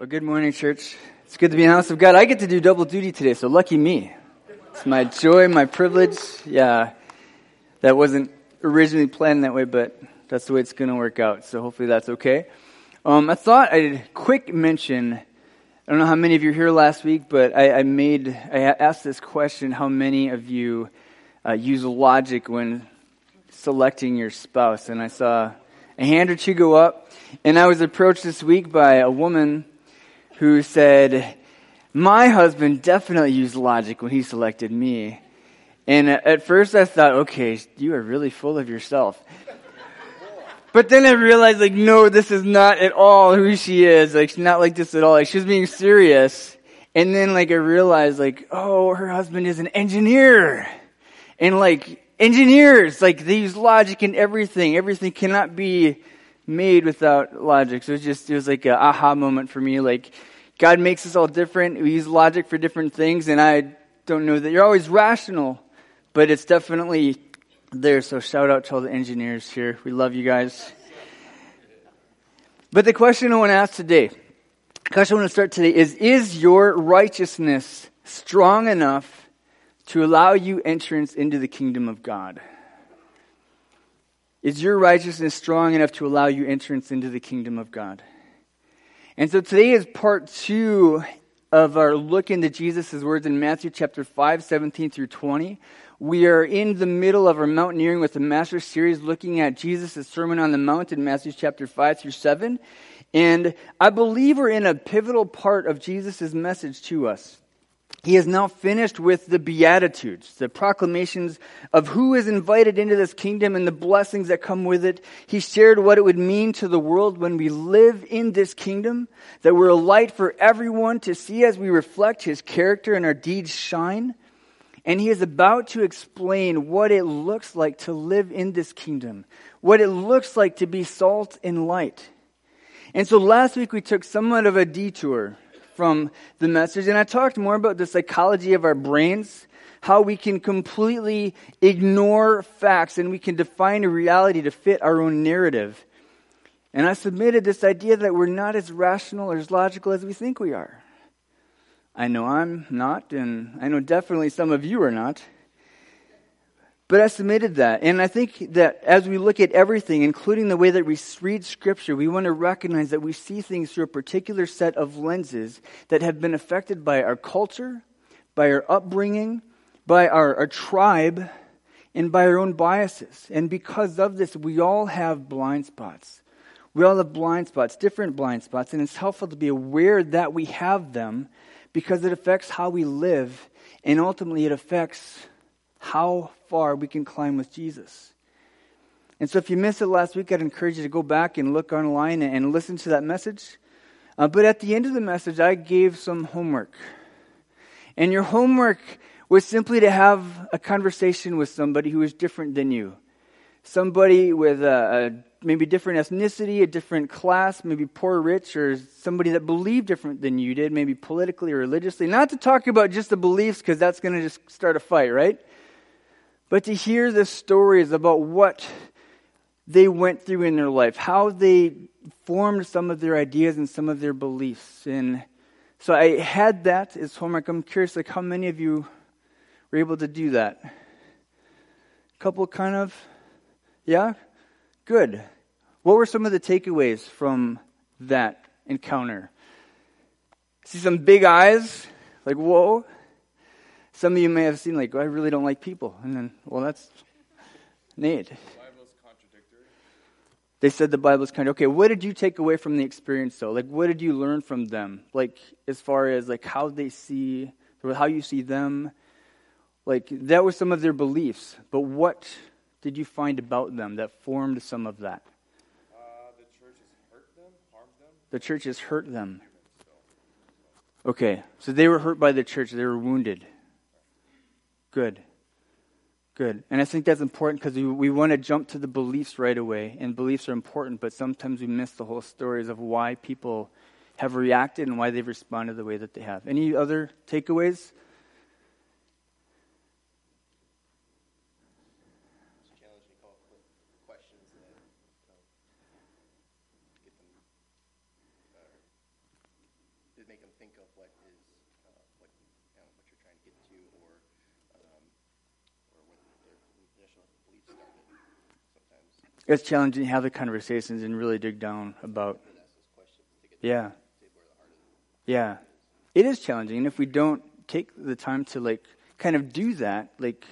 Well, good morning, church. It's good to be in the house of God. I get to do double duty today, so lucky me. It's my joy, my privilege. Yeah, that wasn't originally planned that way, but that's the way it's going to work out. So hopefully that's okay. Um, I thought I'd quick mention. I don't know how many of you were here last week, but I, I made I asked this question: How many of you uh, use logic when selecting your spouse? And I saw a hand or two go up, and I was approached this week by a woman who said, My husband definitely used logic when he selected me. And at first I thought, okay, you are really full of yourself. But then I realized, like, no, this is not at all who she is. Like, she's not like this at all. Like, she's being serious. And then, like, I realized, like, oh, her husband is an engineer. And, like, engineers, like, they use logic in everything. Everything cannot be made without logic. So it was just, it was like an aha moment for me. Like, God makes us all different. We use logic for different things, and I don't know that you're always rational, but it's definitely there. So shout out to all the engineers here. We love you guys. But the question I want to ask today, the question I want to start today is Is your righteousness strong enough to allow you entrance into the kingdom of God? Is your righteousness strong enough to allow you entrance into the kingdom of God? And so today is part two of our look into Jesus' words in Matthew chapter 5, 17 through 20. We are in the middle of our Mountaineering with the Master series looking at Jesus' Sermon on the Mount in Matthew chapter 5 through 7. And I believe we're in a pivotal part of Jesus' message to us. He is now finished with the Beatitudes, the proclamations of who is invited into this kingdom and the blessings that come with it. He shared what it would mean to the world when we live in this kingdom, that we're a light for everyone to see as we reflect his character and our deeds shine. And he is about to explain what it looks like to live in this kingdom, what it looks like to be salt and light. And so last week we took somewhat of a detour from the message. And I talked more about the psychology of our brains, how we can completely ignore facts and we can define a reality to fit our own narrative. And I submitted this idea that we're not as rational or as logical as we think we are. I know I'm not, and I know definitely some of you are not. But I submitted that. And I think that as we look at everything, including the way that we read Scripture, we want to recognize that we see things through a particular set of lenses that have been affected by our culture, by our upbringing, by our, our tribe, and by our own biases. And because of this, we all have blind spots. We all have blind spots, different blind spots, and it's helpful to be aware that we have them because it affects how we live, and ultimately it affects how far we can climb with Jesus. And so, if you missed it last week, I'd encourage you to go back and look online and listen to that message. Uh, but at the end of the message, I gave some homework. And your homework was simply to have a conversation with somebody who is different than you. Somebody with a, a maybe different ethnicity, a different class, maybe poor rich, or somebody that believed different than you did, maybe politically or religiously. Not to talk about just the beliefs, because that's going to just start a fight, right? But to hear the stories about what they went through in their life, how they formed some of their ideas and some of their beliefs. And so I had that as homework. I'm curious, like, how many of you were able to do that? A couple, kind of. Yeah? Good. What were some of the takeaways from that encounter? See some big eyes? Like, whoa. Some of you may have seen, like, I really don't like people. And then, well, that's Nate. They said the Bible is kind of okay. What did you take away from the experience, though? Like, what did you learn from them? Like, as far as like how they see, how you see them. Like, that was some of their beliefs. But what did you find about them that formed some of that? Uh, the church has hurt them, harmed them. The church has hurt them. Okay, so they were hurt by the church. They were wounded. Good. Good. And I think that's important because we, we want to jump to the beliefs right away. And beliefs are important, but sometimes we miss the whole stories of why people have reacted and why they've responded the way that they have. Any other takeaways? make them think of what is uh, what you know, what you're trying to get to, or um, or what their initial beliefs started. Sometimes It's challenging to have the conversations and really dig down about. Yeah. Yeah. It is challenging. And if we don't take the time to like kind of do that, like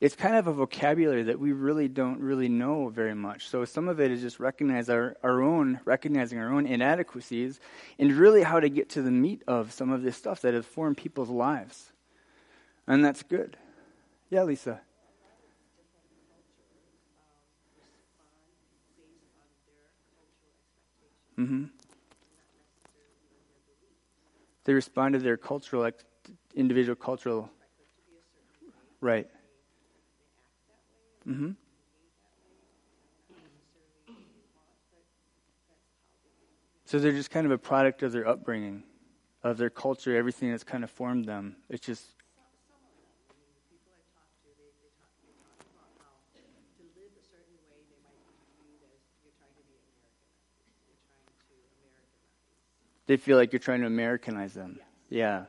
it's kind of a vocabulary that we really don't really know very much. So some of it is just recognize our, our own, recognizing our own inadequacies and really how to get to the meat of some of this stuff that has formed people's lives. And that's good. Yeah, Lisa. Mm-hmm. They respond to their cultural, individual cultural. Right. Mm-hmm. So they're just kind of a product of their upbringing, of their culture, everything that's kind of formed them. It's just. people I talk to, they, they talk, they talk about how to live a certain way, they might be viewed as you're trying to be Americanized. You're trying to Americanize. They feel like you're trying to Americanize them. Yeah.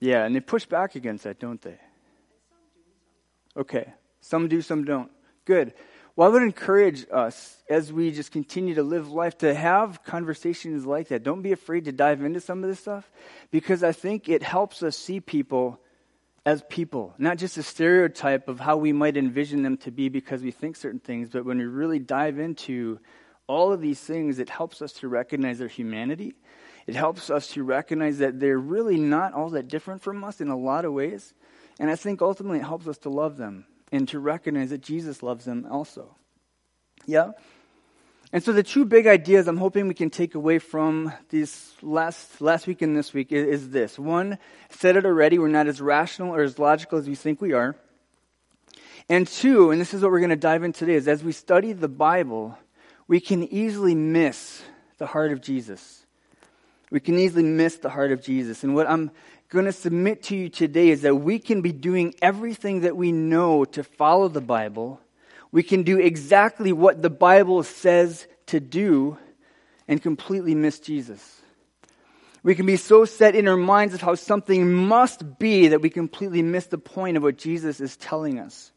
Yeah, and they push back against that, don't they? Okay. Some do, some don't. Good. Well, I would encourage us as we just continue to live life to have conversations like that. Don't be afraid to dive into some of this stuff because I think it helps us see people as people, not just a stereotype of how we might envision them to be because we think certain things, but when we really dive into all of these things, it helps us to recognize their humanity. It helps us to recognize that they're really not all that different from us in a lot of ways. And I think ultimately it helps us to love them and to recognize that Jesus loves them also. Yeah? And so the two big ideas I'm hoping we can take away from these last last week and this week is, is this. One, said it already, we're not as rational or as logical as we think we are. And two, and this is what we're going to dive into today, is as we study the Bible, we can easily miss the heart of Jesus. We can easily miss the heart of Jesus. And what I'm going to submit to you today is that we can be doing everything that we know to follow the Bible. We can do exactly what the Bible says to do and completely miss Jesus. We can be so set in our minds of how something must be that we completely miss the point of what Jesus is telling us.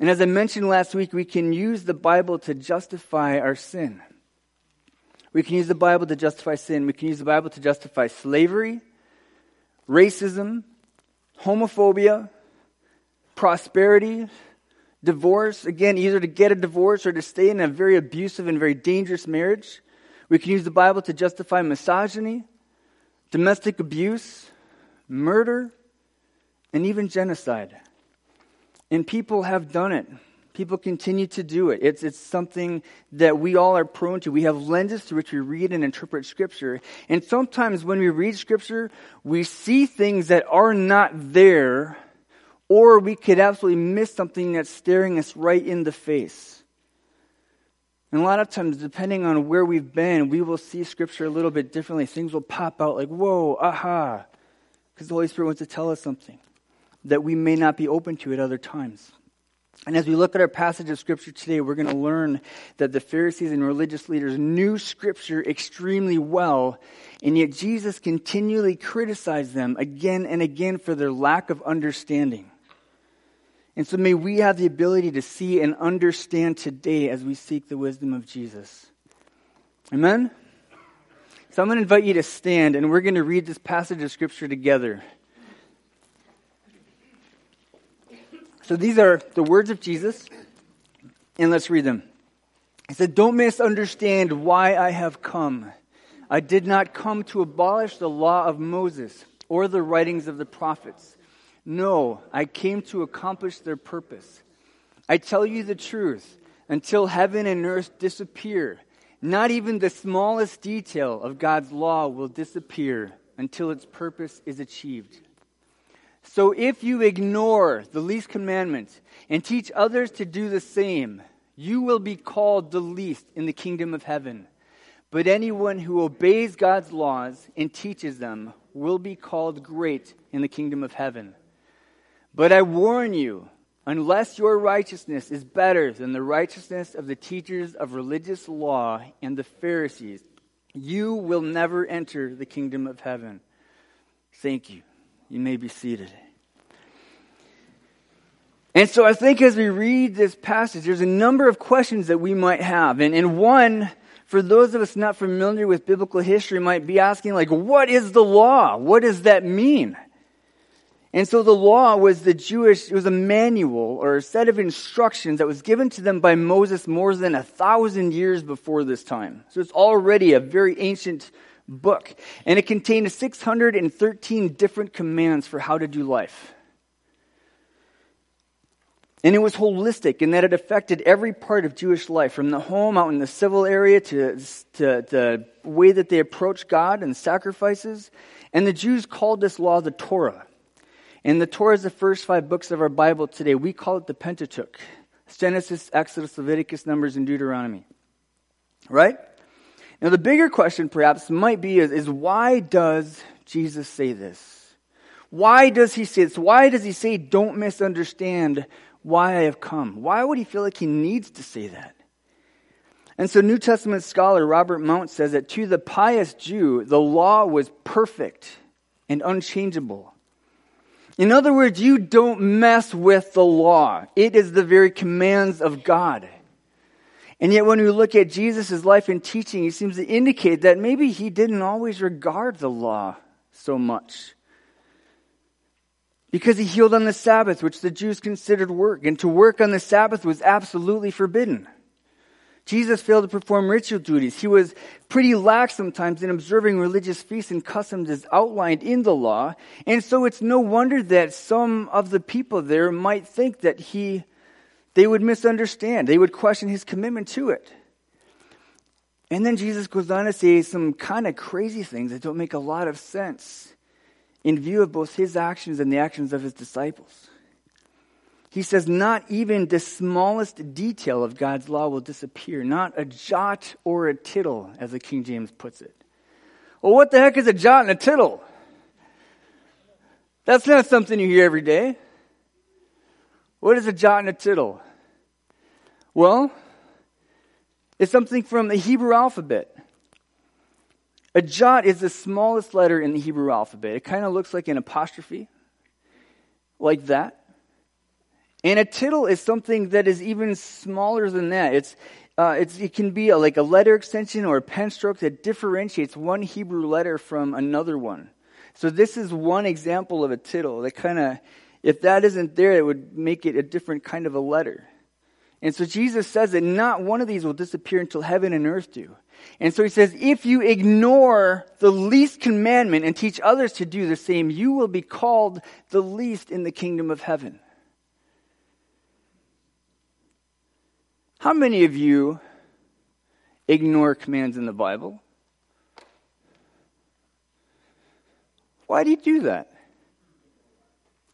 And as I mentioned last week, we can use the Bible to justify our sin. We can use the Bible to justify sin. We can use the Bible to justify slavery, racism, homophobia, prosperity, divorce. Again, either to get a divorce or to stay in a very abusive and very dangerous marriage. We can use the Bible to justify misogyny, domestic abuse, murder, and even genocide. And people have done it. People continue to do it. It's, it's something that we all are prone to. We have lenses through which we read and interpret Scripture. And sometimes when we read Scripture, we see things that are not there, or we could absolutely miss something that's staring us right in the face. And a lot of times, depending on where we've been, we will see Scripture a little bit differently. Things will pop out like, whoa, aha, because the Holy Spirit wants to tell us something that we may not be open to at other times. And as we look at our passage of Scripture today, we're going to learn that the Pharisees and religious leaders knew Scripture extremely well, and yet Jesus continually criticized them again and again for their lack of understanding. And so may we have the ability to see and understand today as we seek the wisdom of Jesus. Amen? So I'm going to invite you to stand, and we're going to read this passage of Scripture together. So these are the words of Jesus, and let's read them. He said, Don't misunderstand why I have come. I did not come to abolish the law of Moses or the writings of the prophets. No, I came to accomplish their purpose. I tell you the truth, until heaven and earth disappear, not even the smallest detail of God's law will disappear until its purpose is achieved. So if you ignore the least commandment and teach others to do the same, you will be called the least in the kingdom of heaven. But anyone who obeys God's laws and teaches them will be called great in the kingdom of heaven. But I warn you, unless your righteousness is better than the righteousness of the teachers of religious law and the Pharisees, You will never enter the kingdom of heaven. Thank you. You may be seated. And so I think as we read this passage, there's a number of questions that we might have. And, and one, for those of us not familiar with biblical history, might be asking, like, what is the law? What does that mean? And so the law was the Jewish, it was a manual or a set of instructions that was given to them by Moses more than a thousand years before this time. So it's already a very ancient book. And it contained 613 different commands for how to do life. And it was holistic in that it affected every part of Jewish life, from the home out in the civil area to, to, the way that they approached God and sacrifices. And the Jews called this law the Torah. And the Torah is the first five books of our Bible today. We call it the Pentateuch Genesis, Exodus, Leviticus, Numbers, and Deuteronomy. Right? Now, the bigger question perhaps might be is, is why does Jesus say this? Why does he say this? Why does he say, don't misunderstand why I have come. Why would he feel like he needs to say that? And so, New Testament scholar Robert Mounce says that to the pious Jew, the law was perfect and unchangeable. In other words, you don't mess with the law, it is the very commands of God. And yet, when we look at Jesus' life and teaching, he seems to indicate that maybe he didn't always regard the law so much because he healed on the Sabbath, which the Jews considered work, and to work on the Sabbath was absolutely forbidden. Jesus failed to perform ritual duties. He was pretty lax sometimes in observing religious feasts and customs as outlined in the law. And so it's no wonder that some of the people there might think that he, they would misunderstand. They would question his commitment to it. And then Jesus goes on to say some kind of crazy things that don't make a lot of sense in view of both his actions and the actions of his disciples. He says, not even the smallest detail of God's law will disappear, not a jot or a tittle, as the King James puts it. Well, what the heck is a jot and a tittle? That's not something you hear every day. What is a jot and a tittle? Well, it's something from the Hebrew alphabet. A jot is the smallest letter in the Hebrew alphabet. It kind of looks like an apostrophe, like that. And a tittle is something that is even smaller than that. It's, uh, it's, it can be a, like a letter extension or a pen stroke that differentiates one Hebrew letter from another one. So this is one example of a tittle that kind of, if that isn't there, it would make it a different kind of a letter. And so Jesus says that not one of these will disappear until heaven and earth do. And so he says, if you ignore the least commandment and teach others to do the same, you will be called the least in the kingdom of heaven. How many of you ignore commands in the Bible? Why do you do that?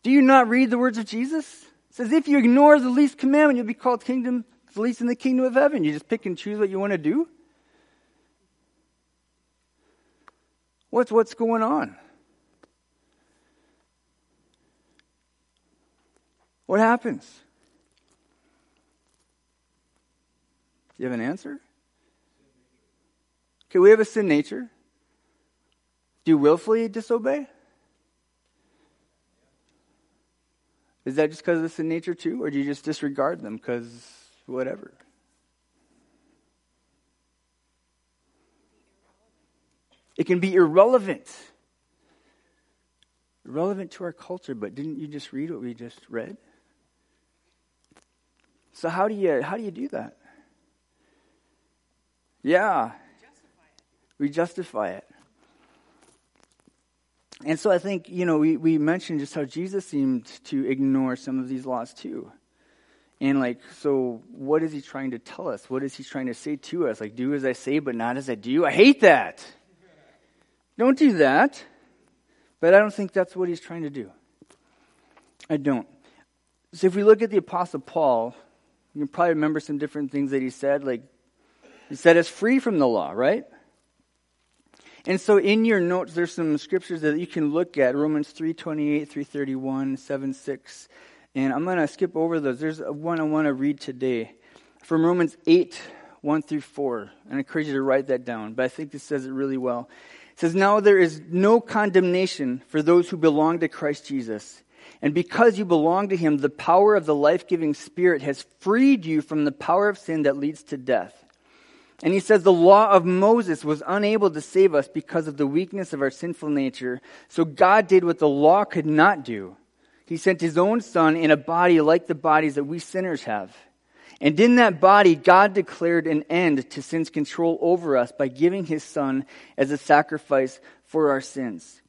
Do you not read the words of Jesus? It says, if you ignore the least commandment, you'll be called kingdom, the least in the kingdom of heaven. You just pick and choose what you want to do. What's, what's going on? What happens? Do you have an answer? Okay, we have a sin nature. Do you willfully disobey? Is that just because of the sin nature too, or do you just disregard them because whatever? It can be irrelevant. Relevant to our culture, but didn't you just read what we just read? So how do you how do you do that? Yeah. We justify it. And so I think, you know, we, we mentioned just how Jesus seemed to ignore some of these laws too. And like, so what is he trying to tell us? What is he trying to say to us? Like, do as I say, but not as I do? I hate that. Don't do that. But I don't think that's what he's trying to do. I don't. So if we look at the Apostle Paul, you probably remember some different things that he said. Like, he said us free from the law, right? And so in your notes, there's some scriptures that you can look at Romans 3.28, 3.31, 7, 6. And I'm going to skip over those. There's one I want to read today from Romans 8, 1 through 4. And I encourage you to write that down, but I think this says it really well. It says, Now there is no condemnation for those who belong to Christ Jesus. And because you belong to him, the power of the life giving Spirit has freed you from the power of sin that leads to death. And he says the law of Moses was unable to save us because of the weakness of our sinful nature. So God did what the law could not do. He sent his own son in a body like the bodies that we sinners have. And in that body, God declared an end to sin's control over us by giving his son as a sacrifice for our sins.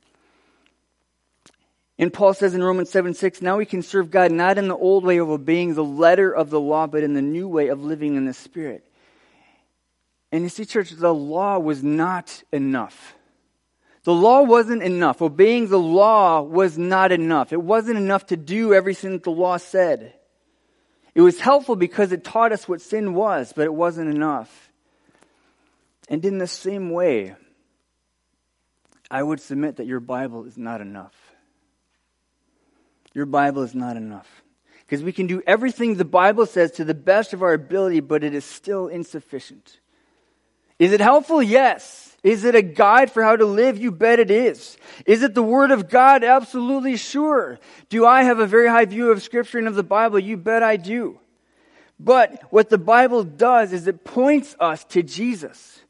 And Paul says in Romans 7 6, now we can serve God not in the old way of obeying the letter of the law, but in the new way of living in the Spirit. And you see, church, the law was not enough. The law wasn't enough. Obeying the law was not enough. It wasn't enough to do everything that the law said. It was helpful because it taught us what sin was, but it wasn't enough. And in the same way, I would submit that your Bible is not enough. Your Bible is not enough. Because we can do everything the Bible says to the best of our ability, but it is still insufficient. Is it helpful? Yes. Is it a guide for how to live? You bet it is. Is it the Word of God? Absolutely sure. Do I have a very high view of Scripture and of the Bible? You bet I do. But what the Bible does is it points us to Jesus.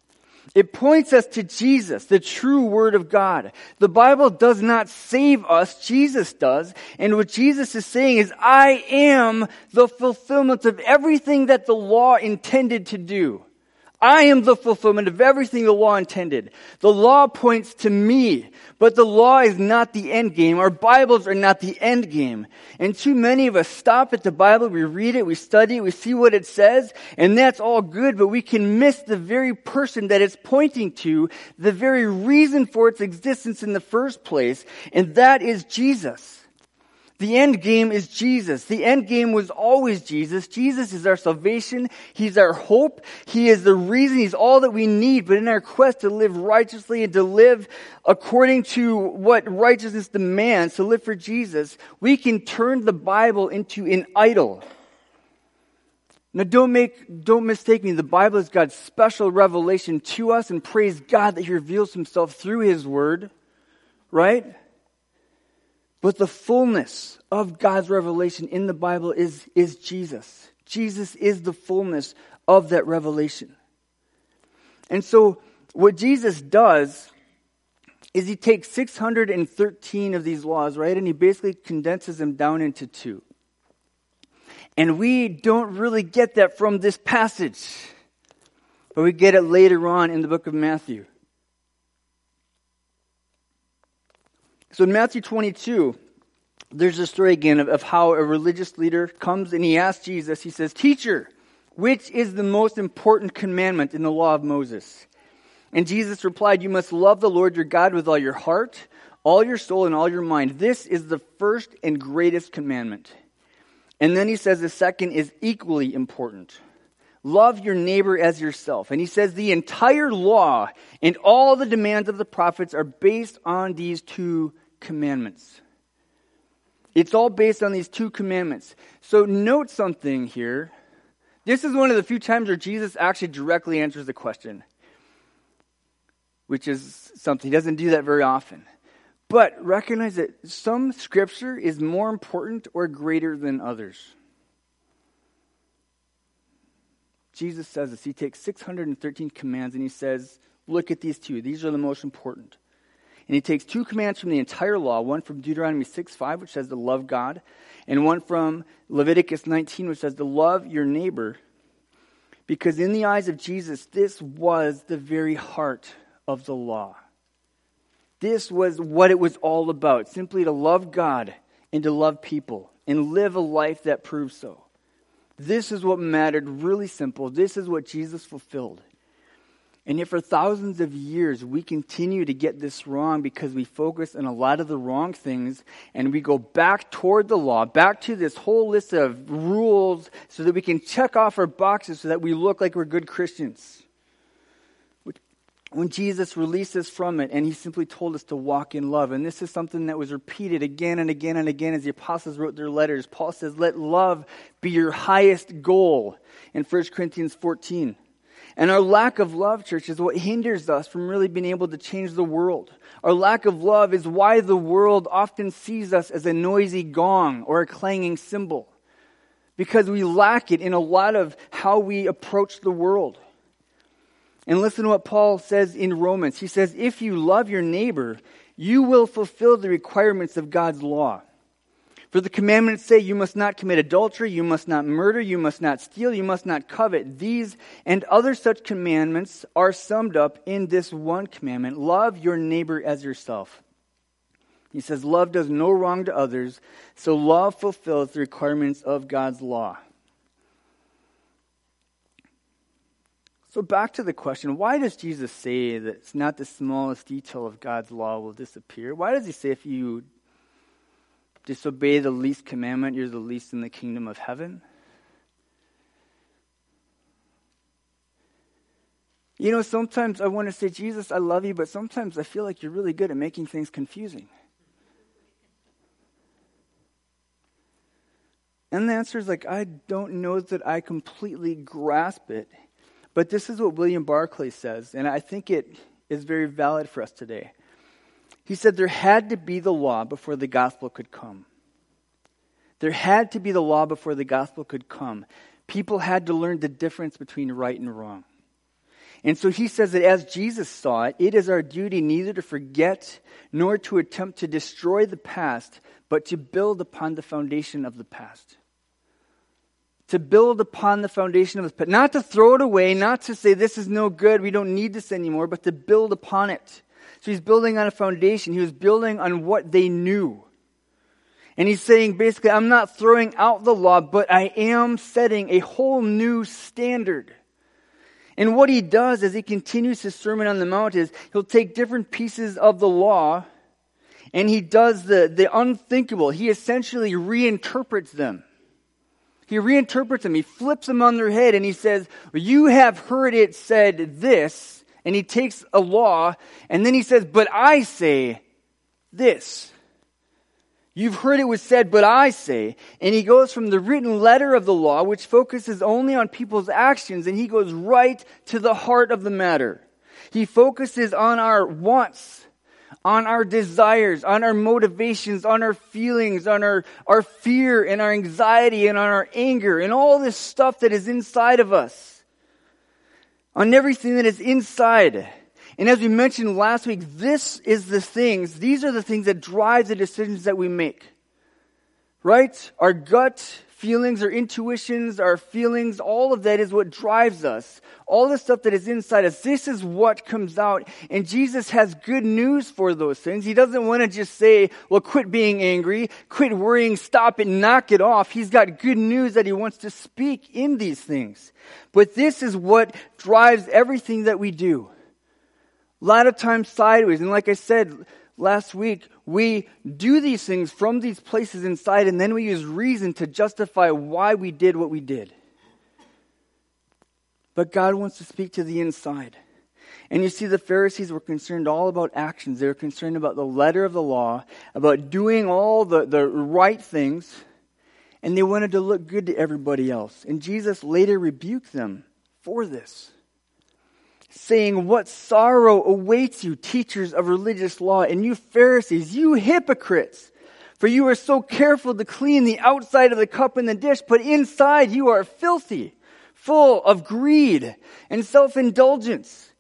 It points us to Jesus, the true Word of God. The Bible does not save us, Jesus does. And what Jesus is saying is, I am the fulfillment of everything that the law intended to do. I am the fulfillment of everything the law intended. The law points to me, but the law is not the end game. Our Bibles are not the end game. And too many of us stop at the Bible, we read it, we study it, we see what it says, and that's all good, but we can miss the very person that it's pointing to, the very reason for its existence in the first place, and that is Jesus. The end game is Jesus. The end game was always Jesus. Jesus is our salvation. He's our hope. He is the reason. He's all that we need. But in our quest to live righteously and to live according to what righteousness demands, to live for Jesus, we can turn the Bible into an idol. Now don't make, don't mistake me. The Bible is God's special revelation to us and praise God that He reveals Himself through His Word. Right? But the fullness of God's revelation in the Bible is, is Jesus. Jesus is the fullness of that revelation. And so, what Jesus does is he takes 613 of these laws, right, and he basically condenses them down into two. And we don't really get that from this passage, but we get it later on in the book of Matthew. So in Matthew 22, there's a story again of, of, how a religious leader comes and he asks Jesus, he says, Teacher, which is the most important commandment in the law of Moses? And Jesus replied, You must love the Lord your God with all your heart, all your soul, and all your mind. This is the first and greatest commandment. And then he says the second is equally important. Love your neighbor as yourself. And he says the entire law and all the demands of the prophets are based on these two commandments. It's all based on these two commandments. So note something here. This is one of the few times where Jesus actually directly answers the question, which is something. He doesn't do that very often. But recognize that some scripture is more important or greater than others. Jesus says this. He takes 613 commands and he says, Look at these two. These are the most important. And he takes two commands from the entire law one from Deuteronomy 6 5, which says to love God, and one from Leviticus 19, which says to love your neighbor. Because in the eyes of Jesus, this was the very heart of the law. This was what it was all about simply to love God and to love people and live a life that proves so. This is what mattered, really simple. This is what Jesus fulfilled. And yet, for thousands of years, we continue to get this wrong because we focus on a lot of the wrong things and we go back toward the law, back to this whole list of rules so that we can check off our boxes so that we look like we're good Christians. When Jesus released us from it and he simply told us to walk in love. And this is something that was repeated again and again and again as the apostles wrote their letters. Paul says, Let love be your highest goal in 1 Corinthians 14. And our lack of love, church, is what hinders us from really being able to change the world. Our lack of love is why the world often sees us as a noisy gong or a clanging cymbal. Because we lack it in a lot of how we approach the world. And listen to what Paul says in Romans. He says, If you love your neighbor, you will fulfill the requirements of God's law. For the commandments say you must not commit adultery, you must not murder, you must not steal, you must not covet. These and other such commandments are summed up in this one commandment love your neighbor as yourself. He says, Love does no wrong to others, so love fulfills the requirements of God's law. So, back to the question why does Jesus say that it's not the smallest detail of God's law will disappear? Why does he say if you disobey the least commandment, you're the least in the kingdom of heaven. You know, sometimes I want to say, Jesus, I love you, but sometimes I feel like you're really good at making things confusing. And the answer is like, I don't know that I completely grasp it. But this is what William Barclay says, and I think it is very valid for us today. He said there had to be the law before the gospel could come. There had to be the law before the gospel could come. People had to learn the difference between right and wrong. And so he says that as Jesus saw it, it is our duty neither to forget nor to attempt to destroy the past, but to build upon the foundation of the past. To build upon the foundation of the past. Not to throw it away, not to say this is no good, we don't need this anymore, but to build upon it. So he's building on a foundation. He was building on what they knew. And he's saying basically, I'm not throwing out the law, but I am setting a whole new standard. And what he does as he continues his Sermon on the Mount is he'll take different pieces of the law and he does the, the unthinkable. He essentially reinterprets them. He reinterprets them. He flips them on their head and he says, You have heard it said this and he takes a law and then he says, But I say this. You've heard it was said, but I say. And he goes from the written letter of the law, which focuses only on people's actions, and he goes right to the heart of the matter. He focuses on our wants, on our desires, on our motivations, on our feelings, on our, our fear and our anxiety and on our anger and all this stuff that is inside of us on everything that is inside. And as we mentioned last week, this is the things, these are the things that drive the decisions that we make. Right? Our gut feelings, our intuitions, our feelings, all of that is what drives us. All the stuff that is inside us, this is what comes out. And Jesus has good news for those things. He doesn't want to just say, well, quit being angry, quit worrying, stop it, knock it off. He's got good news that he wants to speak in these things. But this is what drives everything that we do. A lot of times sideways. And like I said, last week, we do these things from these places inside, and then we use reason to justify why we did what we did. But God wants to speak to the inside. And you see, the Pharisees were concerned all about actions. They were concerned about the letter of the law, about doing all the, the right things, and they wanted to look good to everybody else. And Jesus later rebuked them for this saying, What sorrow awaits you, teachers of religious law, and you Pharisees, you hypocrites! For you are so careful to clean the outside of the cup and the dish, but inside you are filthy, full of greed and self indulgence.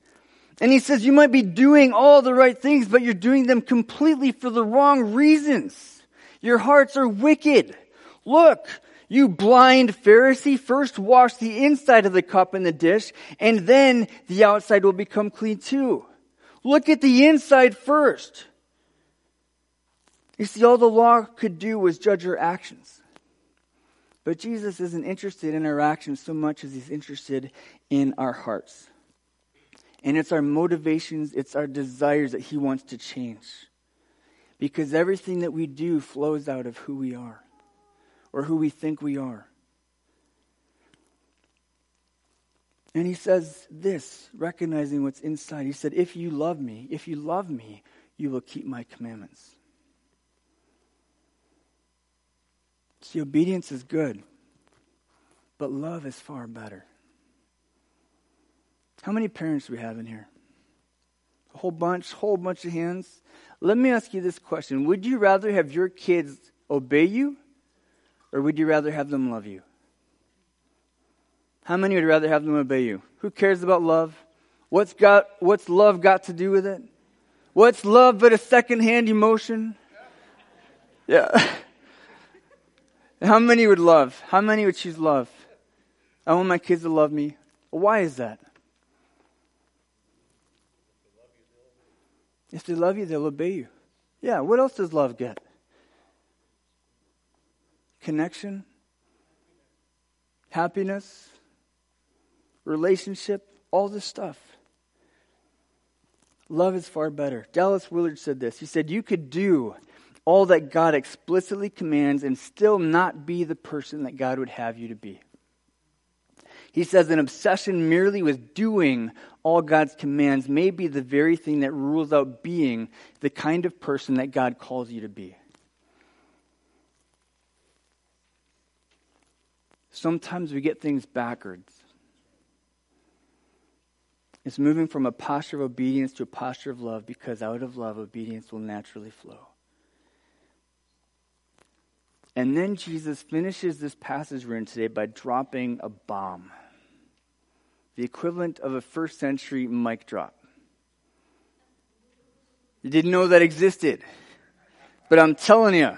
And he says, You might be doing all the right things, but you're doing them completely for the wrong reasons. Your hearts are wicked. Look, you blind Pharisee, first wash the inside of the cup and the dish, and then the outside will become clean too. Look at the inside first. You see, all the law could do was judge our actions. But Jesus isn't interested in our actions so much as he's interested in our hearts. And it's our motivations, it's our desires that he wants to change. Because everything that we do flows out of who we are or who we think we are. And he says this, recognizing what's inside. He said, If you love me, if you love me, you will keep my commandments. See, obedience is good, but love is far better. How many parents do we have in here? A whole bunch, whole bunch of hands. Let me ask you this question Would you rather have your kids obey you, or would you rather have them love you? How many would rather have them obey you? Who cares about love? What's, got, what's love got to do with it? What's love but a secondhand emotion? Yeah. How many would love? How many would choose love? I want my kids to love me. Why is that? If they love you, they'll obey you. Yeah, what else does love get? Connection, happiness, relationship, all this stuff. Love is far better. Dallas Willard said this. He said, You could do all that God explicitly commands and still not be the person that God would have you to be. He says an obsession merely with doing all God's commands may be the very thing that rules out being the kind of person that God calls you to be. Sometimes we get things backwards. It's moving from a posture of obedience to a posture of love because out of love, obedience will naturally flow. And then Jesus finishes this passage we're in today by dropping a bomb, the equivalent of a first century mic drop. You didn't know that existed, but I'm telling you,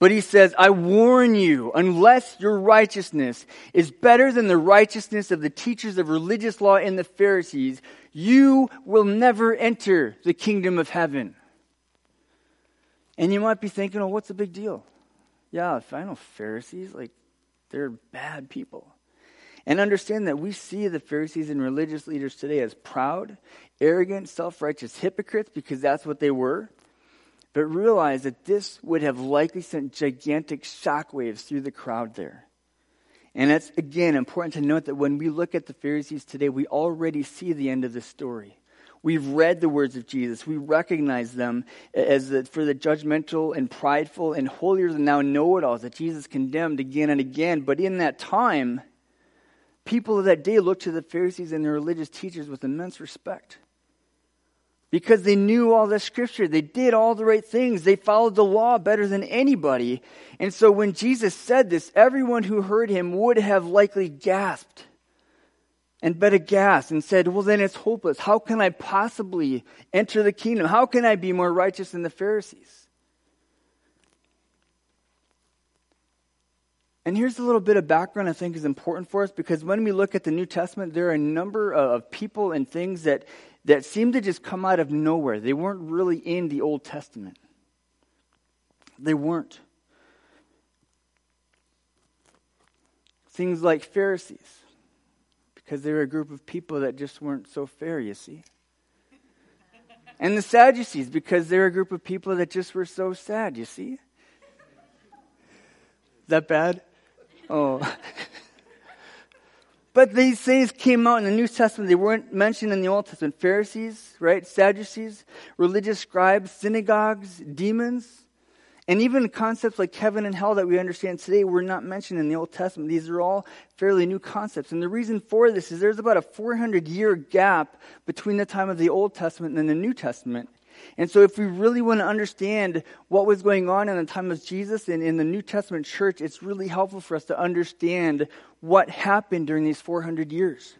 but he says, I warn you, unless your righteousness is better than the righteousness of the teachers of religious law and the Pharisees, you will never enter the kingdom of heaven. And you might be thinking, oh, what's the big deal? Yeah, if I know Pharisees, like, they're bad people. And understand that we see the Pharisees and religious leaders today as proud, arrogant, self righteous hypocrites because that's what they were. But realize that this would have likely sent gigantic shockwaves through the crowd there. And it's, again, important to note that when we look at the Pharisees today, we already see the end of the story. We've read the words of Jesus. We recognize them as the, for the judgmental and prideful and holier than thou know it alls that Jesus condemned again and again. But in that time, people of that day looked to the Pharisees and their religious teachers with immense respect because they knew all the scripture. They did all the right things. They followed the law better than anybody. And so when Jesus said this, everyone who heard him would have likely gasped and bet aghast and said, Well, then it's hopeless. How can I possibly enter the kingdom? How can I be more righteous than the Pharisees? And here's a little bit of background I think is important for us because when we look at the New Testament, there are a number of people and things that that seemed to just come out of nowhere. They weren't really in the Old Testament. They weren't. Things like Pharisees, because they were a group of people that just weren't so fair, you see. And the Sadducees, because they're a group of people that just were so sad, you see. Is that bad? Oh. But these things came out in the New Testament. They weren't mentioned in the Old Testament. Pharisees, right? Sadducees, religious scribes, synagogues, demons, and even concepts like heaven and hell that we understand today were not mentioned in the Old Testament. These are all fairly new concepts. And the reason for this is there's about a 400 year gap between the time of the Old Testament and the New Testament. And so, if we really want to understand what was going on in the time of Jesus and in the New Testament church, it's really helpful for us to understand what happened during these 400 years.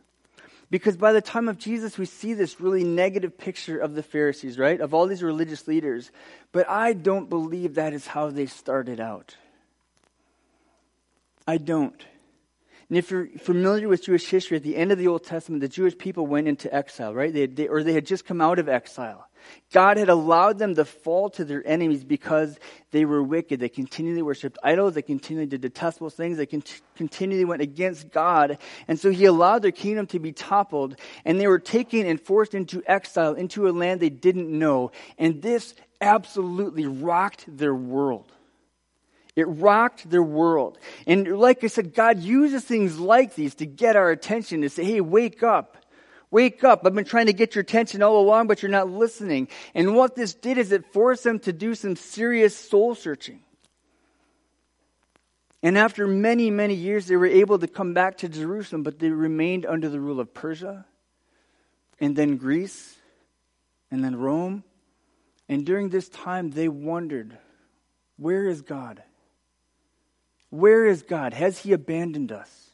Because by the time of Jesus, we see this really negative picture of the Pharisees, right? Of all these religious leaders. But I don't believe that is how they started out. I don't. And if you're familiar with Jewish history, at the end of the Old Testament, the Jewish people went into exile, right? They, they, or they had just come out of exile. God had allowed them to fall to their enemies because they were wicked. They continually worshipped idols. They continually did detestable things. They con- continually went against God. And so he allowed their kingdom to be toppled. And they were taken and forced into exile, into a land they didn't know. And this absolutely rocked their world. It rocked their world. And like I said, God uses things like these to get our attention, to say, hey, wake up. Wake up. I've been trying to get your attention all along, but you're not listening. And what this did is it forced them to do some serious soul searching. And after many, many years, they were able to come back to Jerusalem, but they remained under the rule of Persia and then Greece, and then Rome. And during this time, they wondered, where is God? Where is God? Has He abandoned us?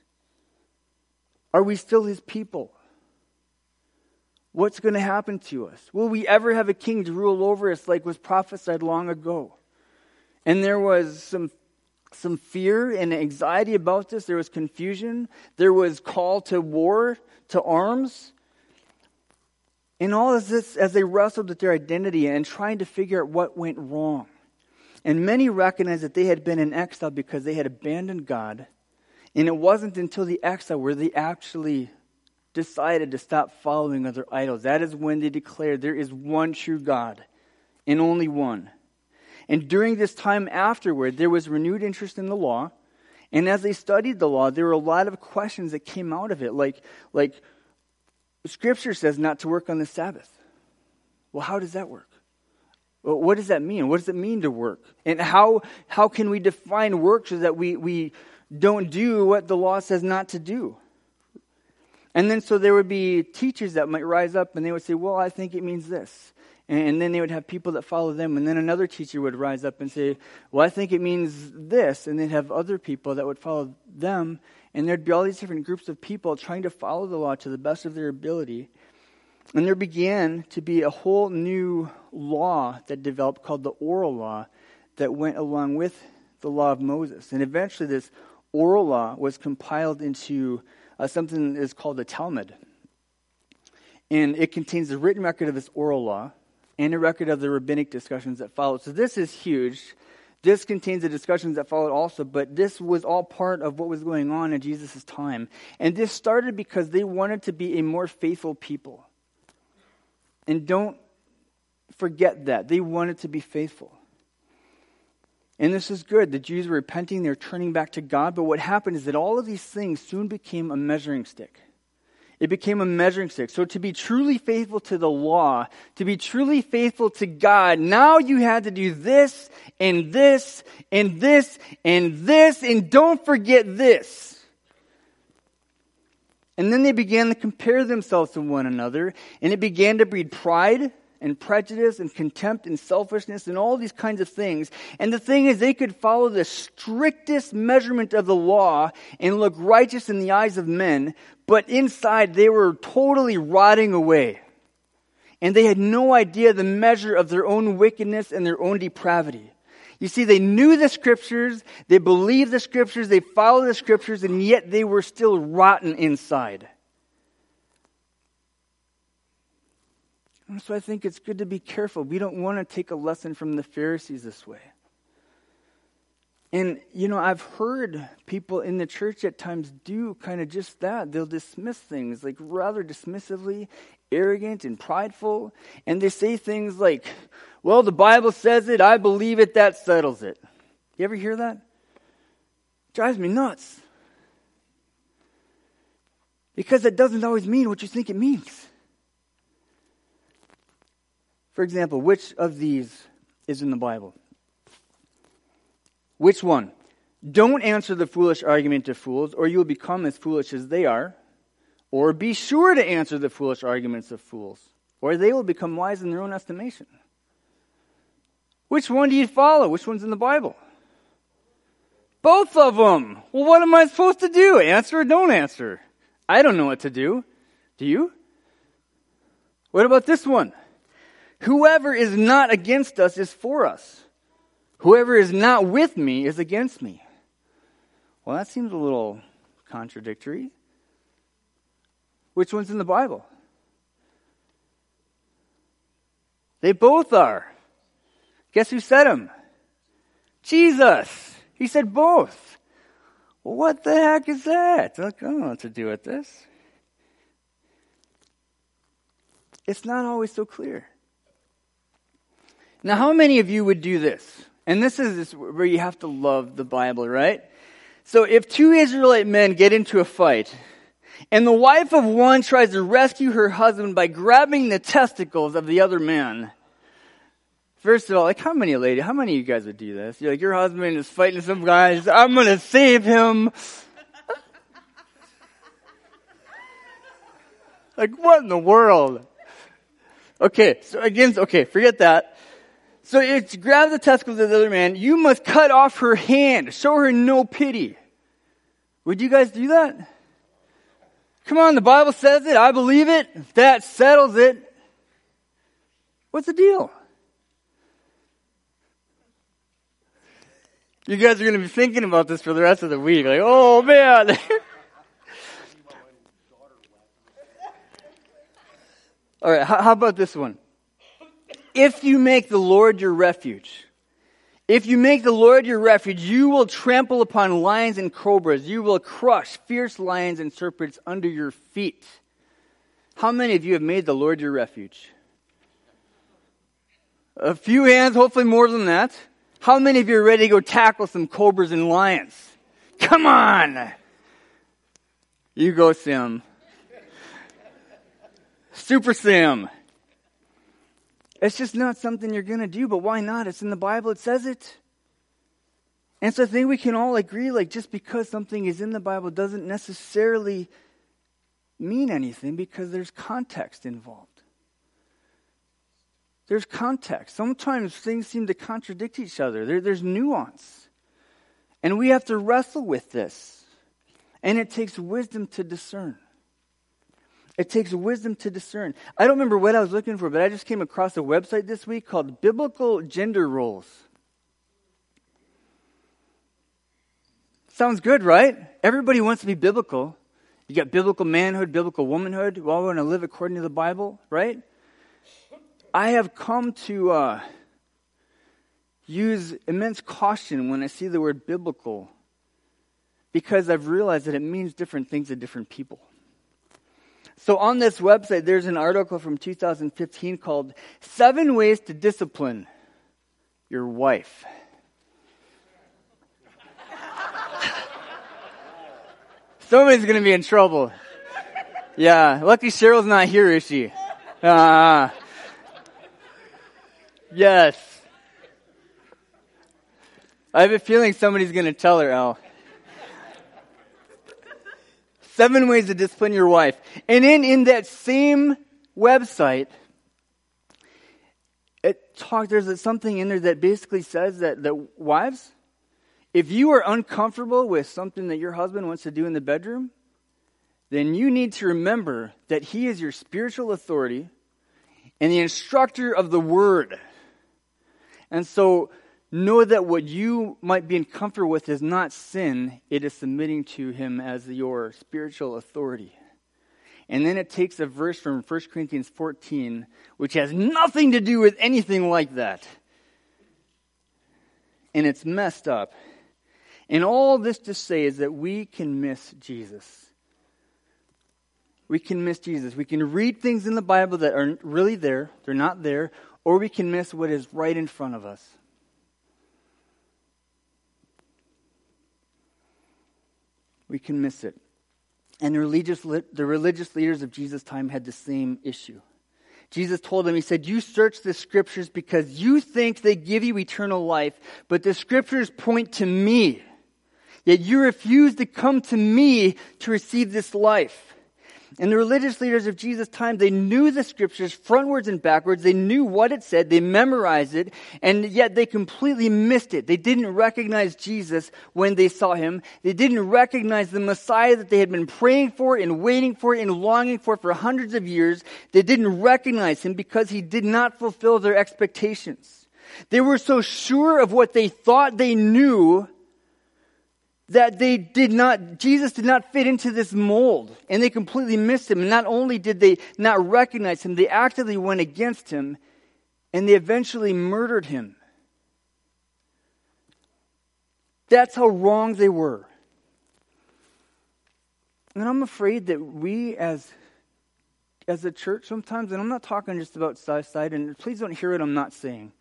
Are we still His people? What's going to happen to us? Will we ever have a king to rule over us like was prophesied long ago? And there was some, some fear and anxiety about this. There was confusion. There was call to war, to arms. And all of this as they wrestled with their identity and trying to figure out what went wrong. And many recognized that they had been in exile because they had abandoned God. And it wasn't until the exile where they actually decided to stop following other idols. That is when they declared there is one true God and only one. And during this time afterward, there was renewed interest in the law. And as they studied the law, there were a lot of questions that came out of it, like, like Scripture says not to work on the Sabbath. Well, how does that work? Well, what does that mean? What does it mean to work? And how, how can we define work so that we, we don't do what the law says not to do? And then so there would be teachers that might rise up and they would say, Well, I think it means this. And then they would have people that follow them. And then another teacher would rise up and say, Well, I think it means this. And they'd have other people that would follow them. And there'd be all these different groups of people trying to follow the law to the best of their ability. And there began to be a whole new law that developed called the oral law that went along with the law of Moses. And eventually, this oral law was compiled into uh, something that is called the Talmud. And it contains the written record of this oral law and a record of the rabbinic discussions that followed. So this is huge. This contains the discussions that followed also, but this was all part of what was going on in Jesus' time. And this started because they wanted to be a more faithful people. And don't forget that. They wanted to be faithful. And this is good. The Jews were repenting, they're turning back to God. But what happened is that all of these things soon became a measuring stick. It became a measuring stick. So to be truly faithful to the law, to be truly faithful to God, now you had to do this and this and this and this, and don't forget this. And then they began to compare themselves to one another, and it began to breed pride and prejudice and contempt and selfishness and all these kinds of things. And the thing is, they could follow the strictest measurement of the law and look righteous in the eyes of men, but inside they were totally rotting away. And they had no idea the measure of their own wickedness and their own depravity. You see, they knew the scriptures, they believed the scriptures, they followed the scriptures, and yet they were still rotten inside. And so I think it's good to be careful. We don't want to take a lesson from the Pharisees this way. And, you know, I've heard people in the church at times do kind of just that. They'll dismiss things like rather dismissively, arrogant and prideful. And they say things like, well, the Bible says it, I believe it, that settles it. You ever hear that? Drives me nuts. Because it doesn't always mean what you think it means. For example, which of these is in the Bible? Which one? Don't answer the foolish argument to fools, or you will become as foolish as they are. Or be sure to answer the foolish arguments of fools, or they will become wise in their own estimation. Which one do you follow? Which one's in the Bible? Both of them. Well, what am I supposed to do? Answer or don't answer? I don't know what to do. Do you? What about this one? Whoever is not against us is for us. Whoever is not with me is against me. Well, that seems a little contradictory. Which one's in the Bible? They both are. Guess who said them? Jesus. He said both. Well, what the heck is that? I don't know what to do with this. It's not always so clear. Now, how many of you would do this? And this is where you have to love the Bible, right? So if two Israelite men get into a fight, and the wife of one tries to rescue her husband by grabbing the testicles of the other man, First of all, like how many lady, how many of you guys would do this? You're like, your husband is fighting some guys, I'm gonna save him. like, what in the world? Okay, so again, okay, forget that. So it's grab the testicles of the other man. You must cut off her hand. Show her no pity. Would you guys do that? Come on, the Bible says it. I believe it. That settles it. What's the deal? You guys are going to be thinking about this for the rest of the week. Like, oh man. All right, how about this one? If you make the Lord your refuge, if you make the Lord your refuge, you will trample upon lions and cobras. You will crush fierce lions and serpents under your feet. How many of you have made the Lord your refuge? A few hands, hopefully more than that. How many of you are ready to go tackle some cobras and lions? Come on! You go, Sim. Super Sim. It's just not something you're going to do, but why not? It's in the Bible, it says it. And so I think we can all agree like, just because something is in the Bible doesn't necessarily mean anything because there's context involved. There's context. Sometimes things seem to contradict each other, there, there's nuance. And we have to wrestle with this. And it takes wisdom to discern. It takes wisdom to discern. I don't remember what I was looking for, but I just came across a website this week called Biblical Gender Roles. Sounds good, right? Everybody wants to be biblical. You got biblical manhood, biblical womanhood. We all want to live according to the Bible, right? I have come to uh, use immense caution when I see the word biblical because I've realized that it means different things to different people. So on this website, there's an article from 2015 called Seven Ways to Discipline Your Wife. Somebody's going to be in trouble. Yeah, lucky Cheryl's not here, is she? Uh, yes. I have a feeling somebody's going to tell her, Al. Seven ways to discipline your wife. And in, in that same website, it talks, there's something in there that basically says that, that wives, if you are uncomfortable with something that your husband wants to do in the bedroom, then you need to remember that he is your spiritual authority and the instructor of the word. And so know that what you might be in comfort with is not sin, it is submitting to him as your spiritual authority. And then it takes a verse from 1 Corinthians 14, which has nothing to do with anything like that. And it's messed up. And all this to say is that we can miss Jesus. We can miss Jesus. We can read things in the Bible that aren't really there, they're not there, or we can miss what is right in front of us. We can miss it. And the religious, the religious leaders of Jesus' time had the same issue. Jesus told them, He said, You search the scriptures because you think they give you eternal life, but the scriptures point to me. Yet you refuse to come to me to receive this life. And the religious leaders of Jesus' time, they knew the scriptures frontwards and backwards. They knew what it said. They memorized it. And yet they completely missed it. They didn't recognize Jesus when they saw him. They didn't recognize the Messiah that they had been praying for and waiting for and longing for for hundreds of years. They didn't recognize him because he did not fulfill their expectations. They were so sure of what they thought they knew that they did not, Jesus did not fit into this mold and they completely missed him. And not only did they not recognize him, they actively went against him and they eventually murdered him. That's how wrong they were. And I'm afraid that we as as a church sometimes, and I'm not talking just about side, and please don't hear what I'm not saying.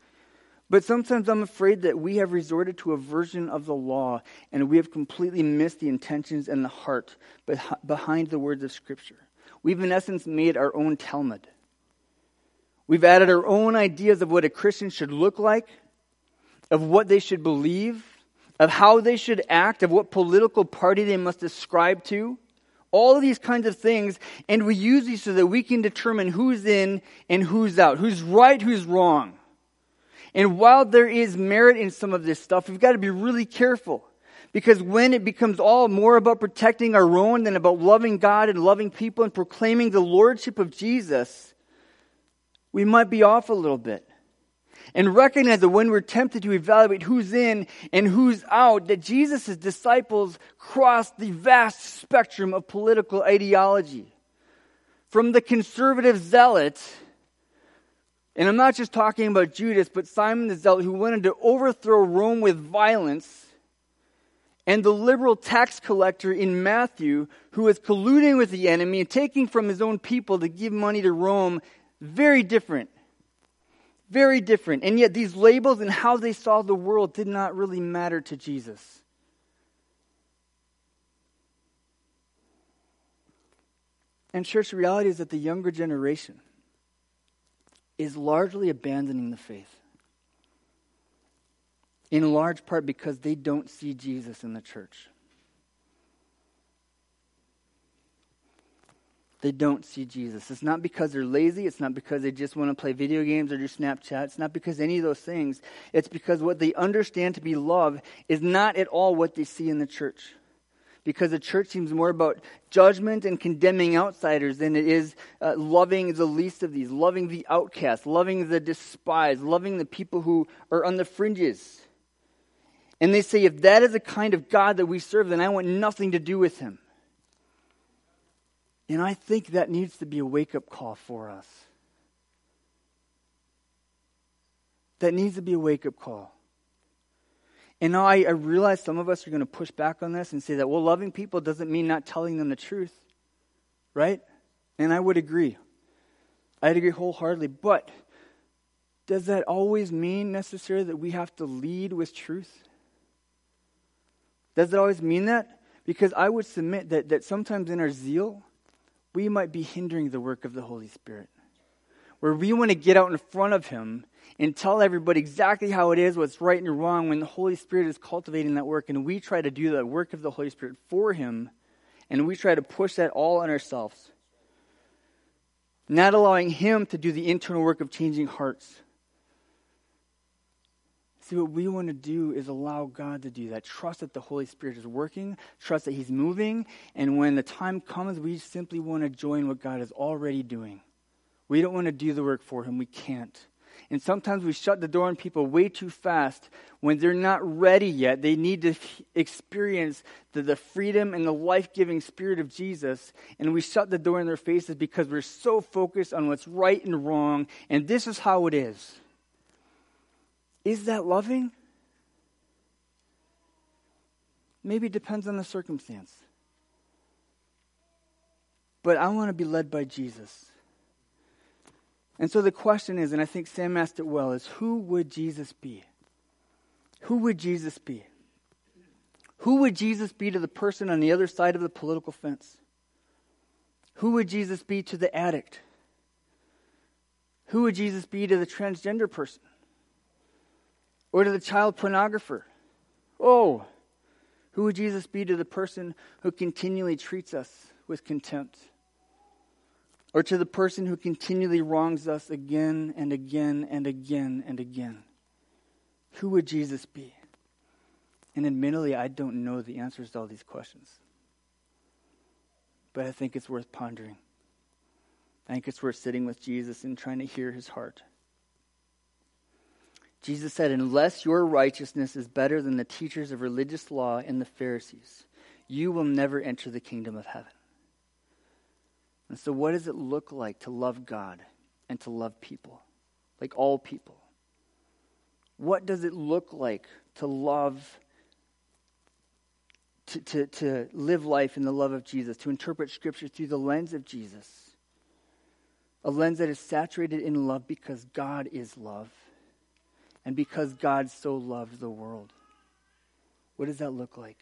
But sometimes I'm afraid that we have resorted to a version of the law and we have completely missed the intentions and the heart behind the words of Scripture. We've, in essence, made our own Talmud. We've added our own ideas of what a Christian should look like, of what they should believe, of how they should act, of what political party they must ascribe to, all of these kinds of things, and we use these so that we can determine who's in and who's out, who's right, who's wrong. And while there is merit in some of this stuff, we've got to be really careful. Because when it becomes all more about protecting our own than about loving God and loving people and proclaiming the lordship of Jesus, we might be off a little bit. And recognize that when we're tempted to evaluate who's in and who's out, that Jesus' disciples crossed the vast spectrum of political ideology. From the conservative zealot, and I'm not just talking about Judas, but Simon the zealot who wanted to overthrow Rome with violence, and the liberal tax collector in Matthew who was colluding with the enemy and taking from his own people to give money to Rome, very different. Very different. And yet, these labels and how they saw the world did not really matter to Jesus. And, church, reality is that the younger generation is largely abandoning the faith in large part because they don't see Jesus in the church. They don't see Jesus. It's not because they're lazy. It's not because they just want to play video games or do Snapchat. It's not because any of those things. It's because what they understand to be love is not at all what they see in the church. Because the church seems more about judgment and condemning outsiders than it is uh, loving the least of these, loving the outcast, loving the despised, loving the people who are on the fringes. And they say, if that is the kind of God that we serve, then I want nothing to do with him. And I think that needs to be a wake up call for us. That needs to be a wake up call. And now I, I realize some of us are going to push back on this and say that, well, loving people doesn't mean not telling them the truth. Right? And I would agree. I'd agree wholeheartedly. But does that always mean necessarily that we have to lead with truth? Does it always mean that? Because I would submit that, that sometimes in our zeal, we might be hindering the work of the Holy Spirit. Where we want to get out in front of Him and tell everybody exactly how it is, what's right and wrong, when the Holy Spirit is cultivating that work. And we try to do the work of the Holy Spirit for Him, and we try to push that all on ourselves. Not allowing Him to do the internal work of changing hearts. See, what we want to do is allow God to do that. Trust that the Holy Spirit is working, trust that He's moving, and when the time comes, we simply want to join what God is already doing. We don't want to do the work for Him, we can't. And sometimes we shut the door on people way too fast when they're not ready yet. They need to experience the, the freedom and the life giving spirit of Jesus. And we shut the door in their faces because we're so focused on what's right and wrong. And this is how it is. Is that loving? Maybe it depends on the circumstance. But I want to be led by Jesus. And so the question is, and I think Sam asked it well, is who would Jesus be? Who would Jesus be? Who would Jesus be to the person on the other side of the political fence? Who would Jesus be to the addict? Who would Jesus be to the transgender person? Or to the child pornographer? Oh, who would Jesus be to the person who continually treats us with contempt? Or to the person who continually wrongs us again and again and again and again? Who would Jesus be? And admittedly, I don't know the answers to all these questions. But I think it's worth pondering. I think it's worth sitting with Jesus and trying to hear his heart. Jesus said, Unless your righteousness is better than the teachers of religious law and the Pharisees, you will never enter the kingdom of heaven. And so, what does it look like to love God and to love people, like all people? What does it look like to love, to, to, to live life in the love of Jesus, to interpret Scripture through the lens of Jesus? A lens that is saturated in love because God is love and because God so loved the world. What does that look like?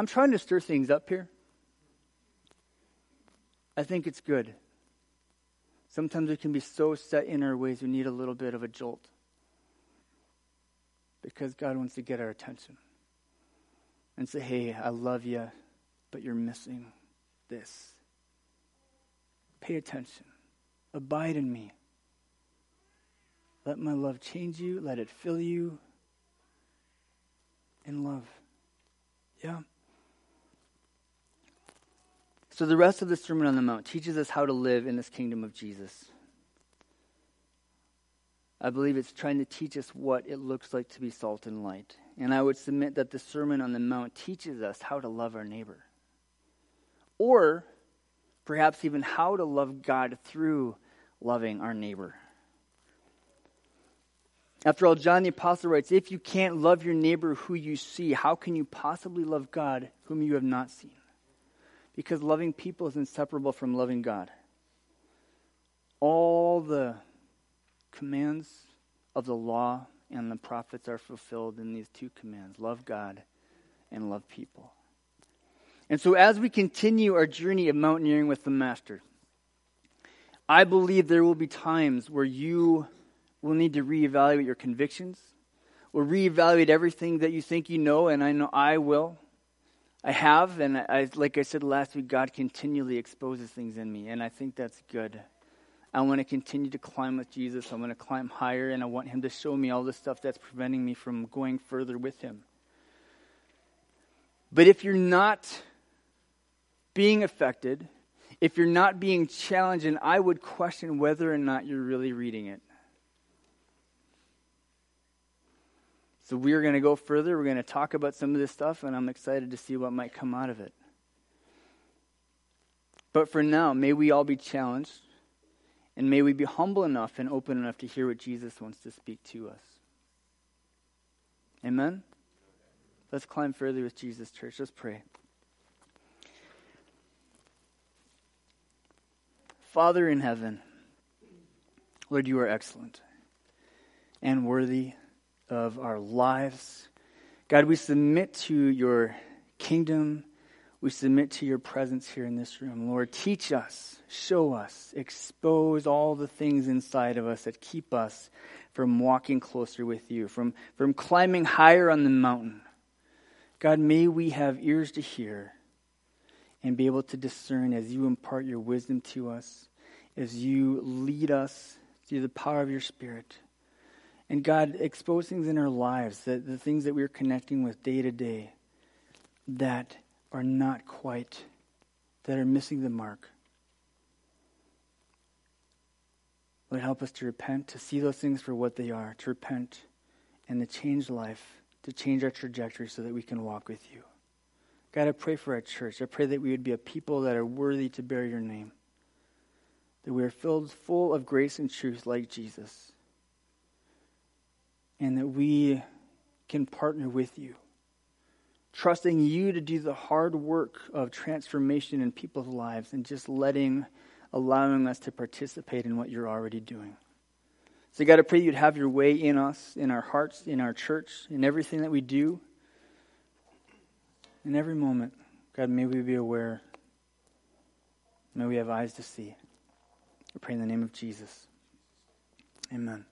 I'm trying to stir things up here. I think it's good. Sometimes we can be so set in our ways we need a little bit of a jolt. Because God wants to get our attention and say, hey, I love you, but you're missing this. Pay attention. Abide in me. Let my love change you. Let it fill you in love. Yeah. So, the rest of the Sermon on the Mount teaches us how to live in this kingdom of Jesus. I believe it's trying to teach us what it looks like to be salt and light. And I would submit that the Sermon on the Mount teaches us how to love our neighbor. Or perhaps even how to love God through loving our neighbor. After all, John the Apostle writes If you can't love your neighbor who you see, how can you possibly love God whom you have not seen? Because loving people is inseparable from loving God. All the commands of the law and the prophets are fulfilled in these two commands love God and love people. And so, as we continue our journey of mountaineering with the Master, I believe there will be times where you will need to reevaluate your convictions, will reevaluate everything that you think you know, and I know I will. I have, and I, like I said last week, God continually exposes things in me, and I think that's good. I want to continue to climb with Jesus. I want to climb higher, and I want Him to show me all the stuff that's preventing me from going further with Him. But if you're not being affected, if you're not being challenged, and I would question whether or not you're really reading it. So we're going to go further. We're going to talk about some of this stuff, and I'm excited to see what might come out of it. But for now, may we all be challenged, and may we be humble enough and open enough to hear what Jesus wants to speak to us. Amen? Let's climb further with Jesus, church. Let's pray. Father in heaven, Lord, you are excellent and worthy of our lives. God, we submit to your kingdom. We submit to your presence here in this room. Lord, teach us, show us, expose all the things inside of us that keep us from walking closer with you, from, from climbing higher on the mountain. God, may we have ears to hear and be able to discern as you impart your wisdom to us, as you lead us through the power of your Spirit. And God, expose things in our lives, that the things that we're connecting with day to day that are not quite, that are missing the mark. Lord, help us to repent, to see those things for what they are, to repent, and to change life, to change our trajectory so that we can walk with you. God, I pray for our church. I pray that we would be a people that are worthy to bear your name, that we are filled full of grace and truth like Jesus and that we can partner with you, trusting you to do the hard work of transformation in people's lives and just letting, allowing us to participate in what you're already doing. So, God, I pray you'd have your way in us, in our hearts, in our church, in everything that we do, in every moment. God, may we be aware. May we have eyes to see. I pray in the name of Jesus. Amen.